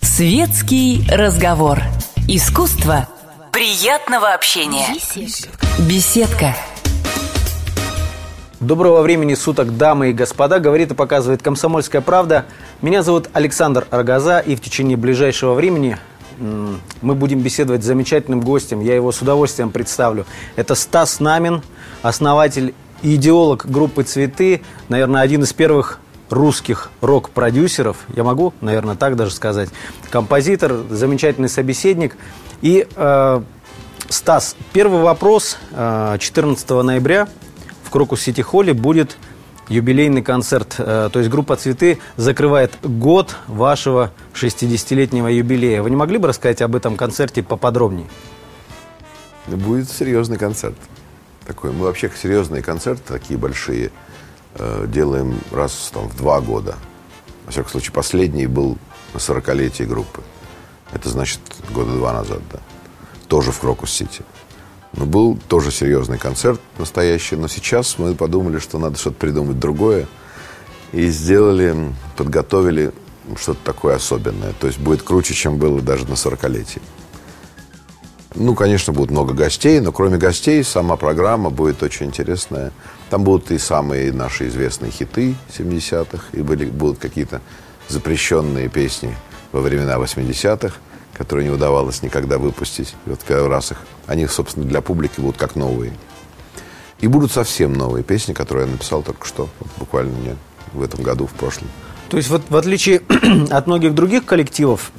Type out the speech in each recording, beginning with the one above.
Светский разговор. Искусство приятного общения. Беседка. Доброго времени суток, дамы и господа, говорит и показывает «Комсомольская правда». Меня зовут Александр Аргаза, и в течение ближайшего времени мы будем беседовать с замечательным гостем. Я его с удовольствием представлю. Это Стас Намин, основатель и идеолог группы «Цветы», наверное, один из первых русских рок-продюсеров, я могу, наверное, так даже сказать, композитор, замечательный собеседник. И, э, Стас, первый вопрос. 14 э, ноября в Крокус Сити Холле будет юбилейный концерт. Э, то есть группа «Цветы» закрывает год вашего 60-летнего юбилея. Вы не могли бы рассказать об этом концерте поподробнее? Будет серьезный концерт. Такой. Мы вообще серьезные концерты, такие большие, э, делаем раз там, в два года. Во всяком случае, последний был на 40-летие группы. Это значит года два назад, да. Тоже в Крокус-Сити. Но был тоже серьезный концерт настоящий. Но сейчас мы подумали, что надо что-то придумать другое. И сделали, подготовили что-то такое особенное. То есть будет круче, чем было даже на 40-летии. Ну, конечно, будет много гостей, но кроме гостей сама программа будет очень интересная. Там будут и самые наши известные хиты 70-х, и были, будут какие-то запрещенные песни во времена 80-х которые не удавалось никогда выпустить. И вот первый раз их, они, собственно, для публики будут как новые. И будут совсем новые песни, которые я написал только что, вот буквально не в этом году, в прошлом. То есть вот в отличие от многих других коллективов,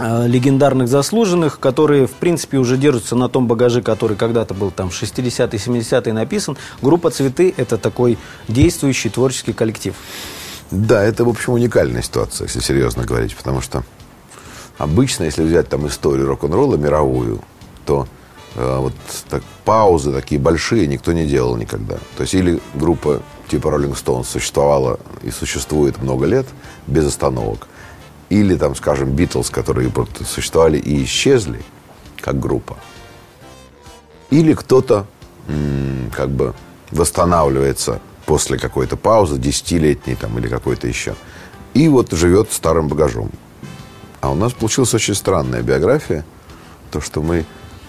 легендарных заслуженных, которые, в принципе, уже держатся на том багаже, который когда-то был там 60-е, 70-е написан, группа «Цветы» — это такой действующий творческий коллектив. Да, это, в общем, уникальная ситуация, если серьезно говорить, потому что Обычно, если взять там историю рок-н-ролла мировую, то э, вот так, паузы такие большие никто не делал никогда. То есть или группа типа Rolling Stones существовала и существует много лет без остановок, или там, скажем, Битлз, которые существовали и исчезли как группа, или кто-то как бы восстанавливается после какой-то паузы, десятилетней там или какой-то еще, и вот живет старым багажом. А у нас получилась очень странная биография. То, что мы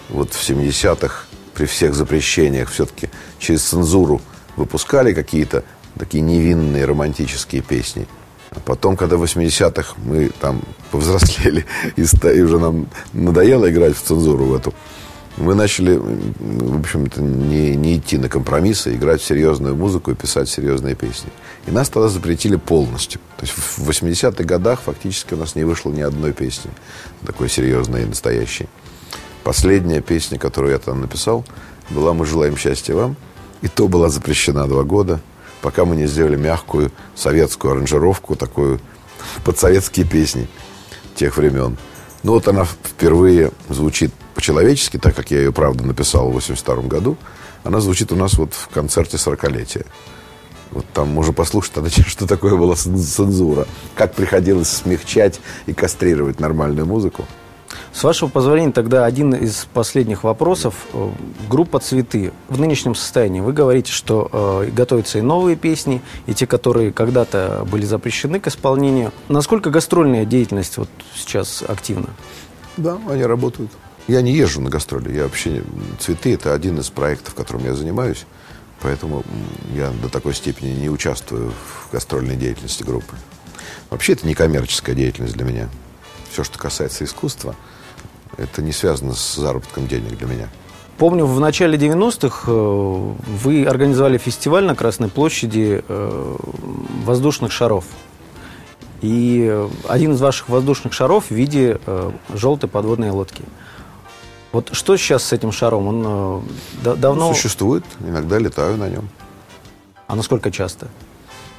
вот в 70-х при всех запрещениях все-таки через цензуру выпускали какие-то такие невинные романтические песни. А потом, когда в 80-х мы там повзрослели и, уже нам надоело играть в цензуру в эту, мы начали, в общем-то, не, не идти на компромиссы, играть серьезную музыку и писать серьезные песни. И нас тогда запретили полностью. То есть в 80-х годах фактически у нас не вышло ни одной песни такой серьезной и настоящей. Последняя песня, которую я там написал, была «Мы желаем счастья вам». И то была запрещена два года, пока мы не сделали мягкую советскую аранжировку, такую под советские песни тех времен. Ну вот она впервые звучит по-человечески, так как я ее, правда, написал в 82 году. Она звучит у нас вот в концерте 40-летия. Вот там можно послушать тогда, что такое была цензура. Как приходилось смягчать и кастрировать нормальную музыку. С вашего позволения, тогда один из последних вопросов. Э, группа «Цветы» в нынешнем состоянии. Вы говорите, что э, готовятся и новые песни, и те, которые когда-то были запрещены к исполнению. Насколько гастрольная деятельность вот сейчас активна? Да, они работают. Я не езжу на гастроли. Я вообще... «Цветы» — это один из проектов, которым я занимаюсь. Поэтому я до такой степени не участвую в гастрольной деятельности группы. Вообще это не коммерческая деятельность для меня. Все, что касается искусства, это не связано с заработком денег для меня. Помню, в начале 90-х э, вы организовали фестиваль на Красной площади э, воздушных шаров. И один из ваших воздушных шаров в виде э, желтой подводной лодки. Вот что сейчас с этим шаром? Он э, давно... Он существует, иногда летаю на нем. А насколько часто?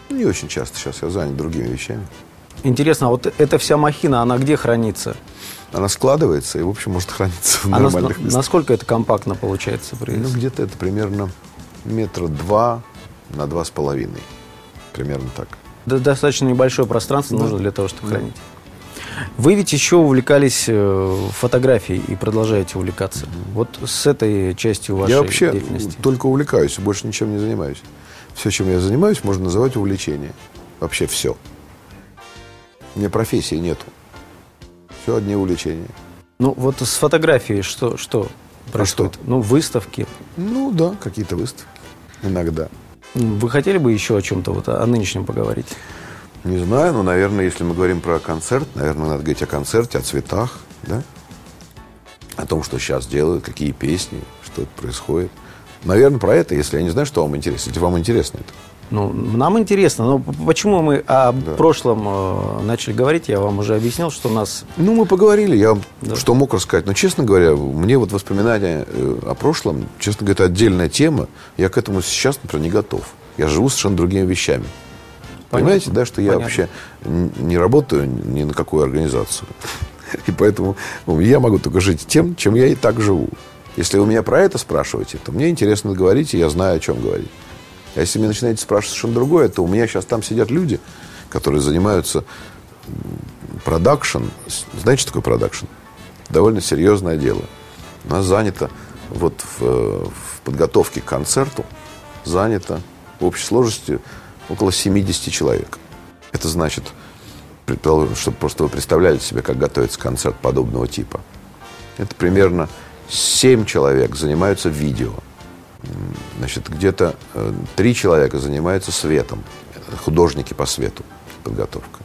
Не очень часто, сейчас я занят другими вещами. Интересно, а вот эта вся махина, она где хранится? Она складывается и, в общем, может храниться в а нормальных местах. Насколько это компактно получается? Ну, где-то это примерно метра два на два с половиной. Примерно так. Да, достаточно небольшое пространство да. нужно для того, чтобы да. хранить. Вы ведь еще увлекались э, фотографией и продолжаете увлекаться. Вот с этой частью вашей я вообще деятельности. только увлекаюсь, больше ничем не занимаюсь. Все, чем я занимаюсь, можно называть увлечение. Вообще все. Мне профессии нету. Все одни увлечения. Ну, вот с фотографией что, что происходит? что? Ну, выставки. Ну да, какие-то выставки. Иногда. Вы хотели бы еще о чем-то, вот о нынешнем поговорить? Не знаю, но, наверное, если мы говорим про концерт, наверное, надо говорить о концерте, о цветах, да? О том, что сейчас делают, какие песни, что происходит. Наверное, про это, если я не знаю, что вам интересно. Если вам интересно это. Ну, нам интересно, но почему мы о да. прошлом э, начали говорить, я вам уже объяснил, что у нас... Ну, мы поговорили, я да. что мог рассказать. Но, честно говоря, мне вот воспоминания э, о прошлом, честно говоря, это отдельная тема. Я к этому сейчас, например, не готов. Я живу совершенно другими вещами. Понятно. Понимаете, да, что я Понятно. вообще не работаю ни на какую организацию. И поэтому ну, я могу только жить тем, чем я и так живу. Если вы меня про это спрашиваете, то мне интересно говорить, и я знаю, о чем говорить. А если мне начинаете спрашивать совершенно другое, то у меня сейчас там сидят люди, которые занимаются продакшн. Знаете, что такое продакшн? Довольно серьезное дело. Нас занято вот в, в подготовке к концерту занято в общей сложности около 70 человек. Это значит, чтобы просто вы представляли себе, как готовится концерт подобного типа. Это примерно 7 человек занимаются видео – Значит, где-то э, три человека занимаются светом, художники по свету, подготовка.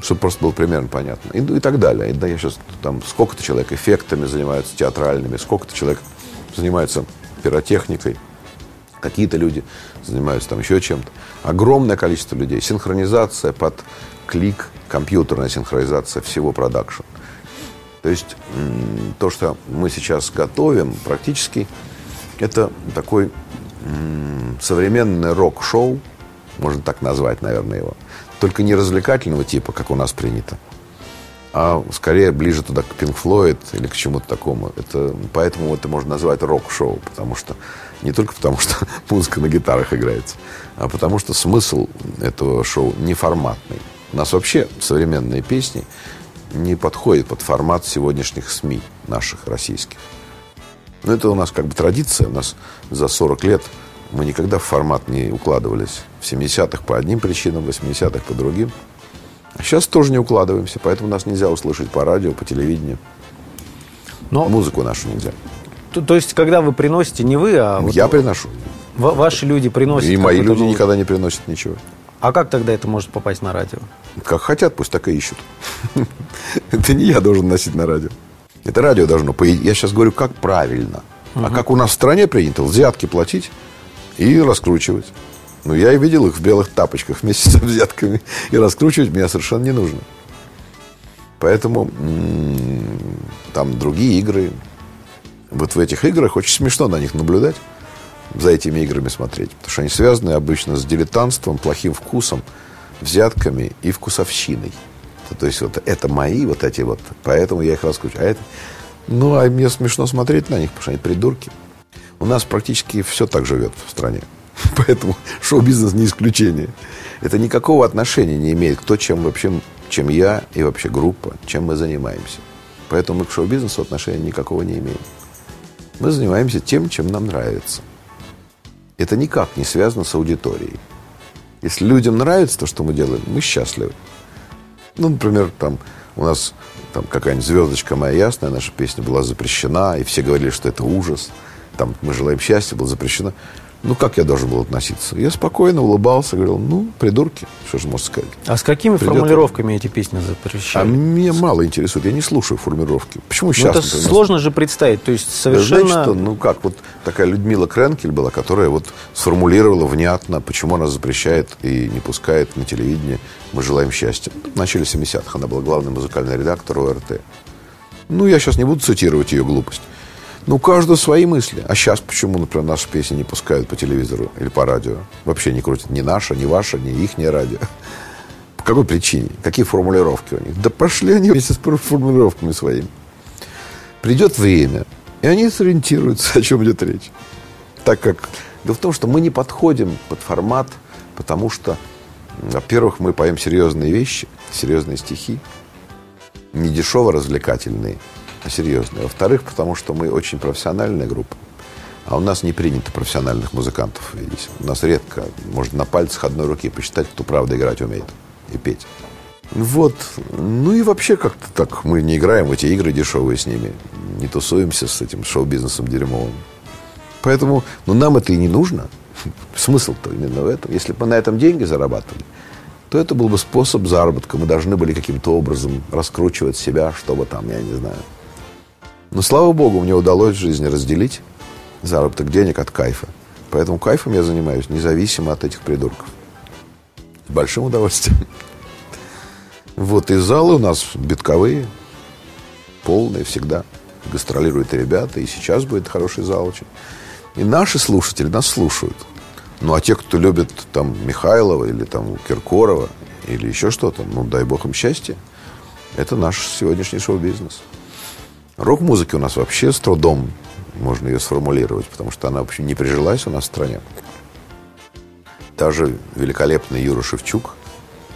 Чтобы просто было примерно понятно. И, и так далее. И, да, я сейчас там сколько-то человек эффектами занимаются, театральными, сколько-то человек занимается пиротехникой, какие-то люди занимаются там еще чем-то. Огромное количество людей. Синхронизация под клик, компьютерная синхронизация всего продакшн. То есть то, что мы сейчас готовим, практически это такой современный рок-шоу, можно так назвать, наверное, его. Только не развлекательного типа, как у нас принято, а скорее ближе туда к Pink Floyd или к чему-то такому. Это, поэтому это можно назвать рок-шоу, потому что не только потому, что музыка на гитарах играется, а потому что смысл этого шоу неформатный. У нас вообще современные песни не подходят под формат сегодняшних СМИ наших российских. Но это у нас как бы традиция. У нас за 40 лет мы никогда в формат не укладывались. В 70-х по одним причинам, в 80-х по другим. А сейчас тоже не укладываемся, поэтому нас нельзя услышать по радио, по телевидению. Но... Музыку нашу нельзя. То, то есть, когда вы приносите, не вы, а... Вот Я приношу. В, ваши люди приносят... И мои люди новый... никогда не приносят ничего. А как тогда это может попасть на радио? Как хотят, пусть так и ищут. Это не я должен носить на радио. Это радио должно, я сейчас говорю, как правильно. Угу. А как у нас в стране принято, взятки платить и раскручивать. Ну, я и видел их в белых тапочках вместе со взятками. И раскручивать меня совершенно не нужно. Поэтому там другие игры. Вот в этих играх очень смешно на них наблюдать. За этими играми смотреть. Потому что они связаны обычно с дилетантством, плохим вкусом, взятками и вкусовщиной. То есть вот это мои вот эти вот, поэтому я их раскручиваю. А это, ну, а мне смешно смотреть на них, потому что они придурки. У нас практически все так живет в стране. Поэтому шоу-бизнес не исключение. Это никакого отношения не имеет к то, чем вообще, чем я и вообще группа, чем мы занимаемся. Поэтому мы к шоу-бизнесу отношения никакого не имеем. Мы занимаемся тем, чем нам нравится. Это никак не связано с аудиторией. Если людям нравится то, что мы делаем, мы счастливы. Ну, например, там у нас там какая-нибудь звездочка моя ясная, наша песня была запрещена, и все говорили, что это ужас. Там мы желаем счастья, было запрещено. Ну, как я должен был относиться? Я спокойно улыбался, говорил, ну, придурки, что же можно сказать. А с какими Придет... формулировками эти песни запрещали? А меня мало интересует, я не слушаю формулировки. Почему сейчас? Ну, это например, сложно же представить, то есть совершенно... Знаете что, ну как, вот такая Людмила Кренкель была, которая вот сформулировала внятно, почему она запрещает и не пускает на телевидение «Мы желаем счастья». В начале 70-х она была главный музыкальный редактор ОРТ. Ну, я сейчас не буду цитировать ее глупость. Ну, у каждого свои мысли. А сейчас почему, например, наши песни не пускают по телевизору или по радио? Вообще не крутят ни наша, ни ваша, ни их, ни радио. По какой причине? Какие формулировки у них? Да пошли они вместе с формулировками своими. Придет время, и они сориентируются, о чем идет речь. Так как... Дело в том, что мы не подходим под формат, потому что, во-первых, мы поем серьезные вещи, серьезные стихи, не дешево развлекательные, серьезные. Во-вторых, потому что мы очень профессиональная группа. А у нас не принято профессиональных музыкантов видеть. У нас редко, можно на пальцах одной руки посчитать, кто правда играть умеет и петь. Вот. Ну и вообще как-то так. Мы не играем в эти игры дешевые с ними. Не тусуемся с этим шоу-бизнесом дерьмовым. Поэтому, ну нам это и не нужно. Смысл-то именно в этом. Если бы мы на этом деньги зарабатывали, то это был бы способ заработка. Мы должны были каким-то образом раскручивать себя, чтобы там, я не знаю. Но, слава богу, мне удалось в жизни разделить заработок денег от кайфа. Поэтому кайфом я занимаюсь независимо от этих придурков. С большим удовольствием. Вот, и залы у нас битковые, полные всегда. Гастролируют ребята, и сейчас будет хороший зал очень. И наши слушатели нас слушают. Ну, а те, кто любит там Михайлова или там Киркорова или еще что-то, ну, дай бог им счастья. Это наш сегодняшний шоу-бизнес. Рок-музыки у нас вообще с трудом можно ее сформулировать, потому что она вообще не прижилась у нас в стране. Даже великолепный Юра Шевчук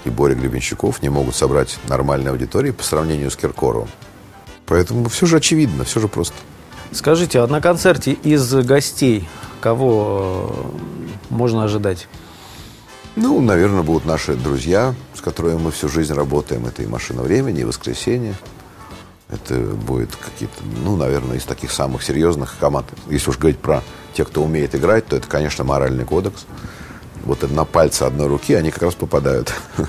и Боря Гребенщиков не могут собрать нормальной аудитории по сравнению с Киркоровым. Поэтому все же очевидно, все же просто. Скажите, а на концерте из гостей кого э, можно ожидать? Ну, наверное, будут наши друзья, с которыми мы всю жизнь работаем. Это и «Машина времени», и «Воскресенье». Это будет какие-то, ну, наверное, из таких самых серьезных команд. Если уж говорить про тех, кто умеет играть, то это, конечно, «Моральный кодекс». Вот на пальцы одной руки они как раз попадают.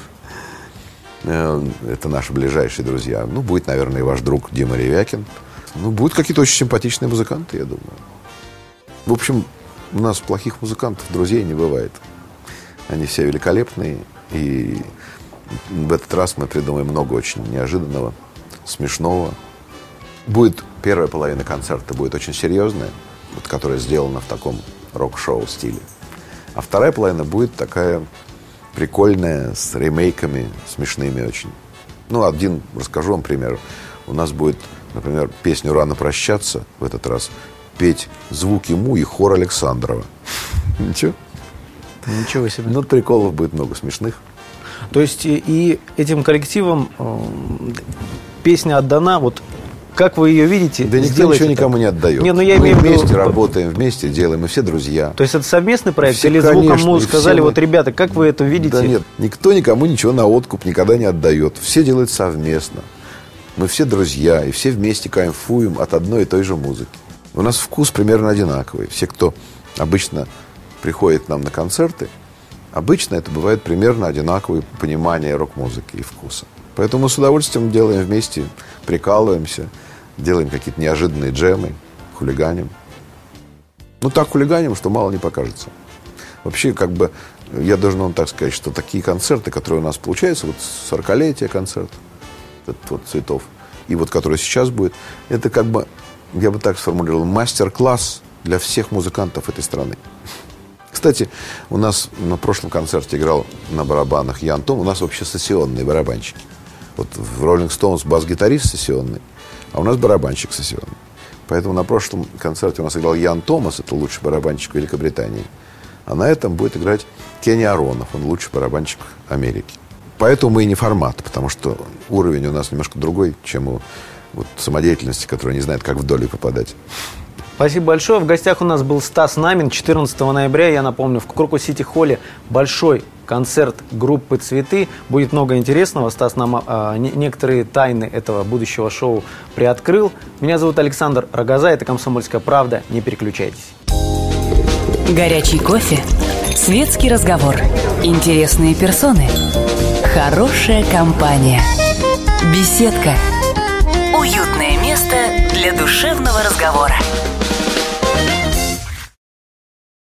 Э, это наши ближайшие друзья. Ну, будет, наверное, и ваш друг Дима Ревякин. Ну, будут какие-то очень симпатичные музыканты, я думаю. В общем, у нас плохих музыкантов, друзей не бывает. Они все великолепные. И в этот раз мы придумаем много очень неожиданного, смешного. Будет первая половина концерта будет очень серьезная, вот, которая сделана в таком рок-шоу стиле. А вторая половина будет такая прикольная, с ремейками, смешными очень. Ну, один расскажу вам пример. У нас будет, например, песню «Рано прощаться» в этот раз петь звуки Му и хор Александрова. Ничего? Ничего себе. Ну, приколов будет много смешных. То есть и этим коллективом э, песня отдана, вот как вы ее видите? Да никто ничего никому не отдает. Не, ну я мы имею вместе виду... работаем, вместе делаем, мы все друзья. То есть это совместный проект все, или конечно, звуком сказали, мы... вот ребята, как вы это видите? Да нет, никто никому ничего на откуп никогда не отдает. Все делают совместно. Мы все друзья, и все вместе кайфуем от одной и той же музыки. У нас вкус примерно одинаковый. Все, кто обычно приходит к нам на концерты, обычно это бывает примерно одинаковое понимание рок-музыки и вкуса. Поэтому с удовольствием делаем вместе, прикалываемся, делаем какие-то неожиданные джемы, хулиганим. Ну, так хулиганим, что мало не покажется. Вообще, как бы, я должен вам так сказать, что такие концерты, которые у нас получаются, вот 40-летие концерт, этот вот цветов, и вот который сейчас будет, это как бы я бы так сформулировал, мастер-класс для всех музыкантов этой страны. Кстати, у нас на прошлом концерте играл на барабанах Ян Том. У нас вообще сессионные барабанщики. Вот в Rolling Stones бас-гитарист сессионный, а у нас барабанщик сессионный. Поэтому на прошлом концерте у нас играл Ян Томас, это лучший барабанщик Великобритании. А на этом будет играть Кенни Аронов, он лучший барабанщик Америки. Поэтому мы и не формат, потому что уровень у нас немножко другой, чем у вот, самодеятельности, которая не знает, как в долю попадать. Спасибо большое. В гостях у нас был Стас Намин. 14 ноября, я напомню, в Круку Сити Холле большой концерт группы «Цветы». Будет много интересного. Стас нам а, не, некоторые тайны этого будущего шоу приоткрыл. Меня зовут Александр Рогоза. Это «Комсомольская правда». Не переключайтесь. Горячий кофе. Светский разговор. Интересные персоны. Хорошая компания. Беседка. Уютное место для душевного разговора.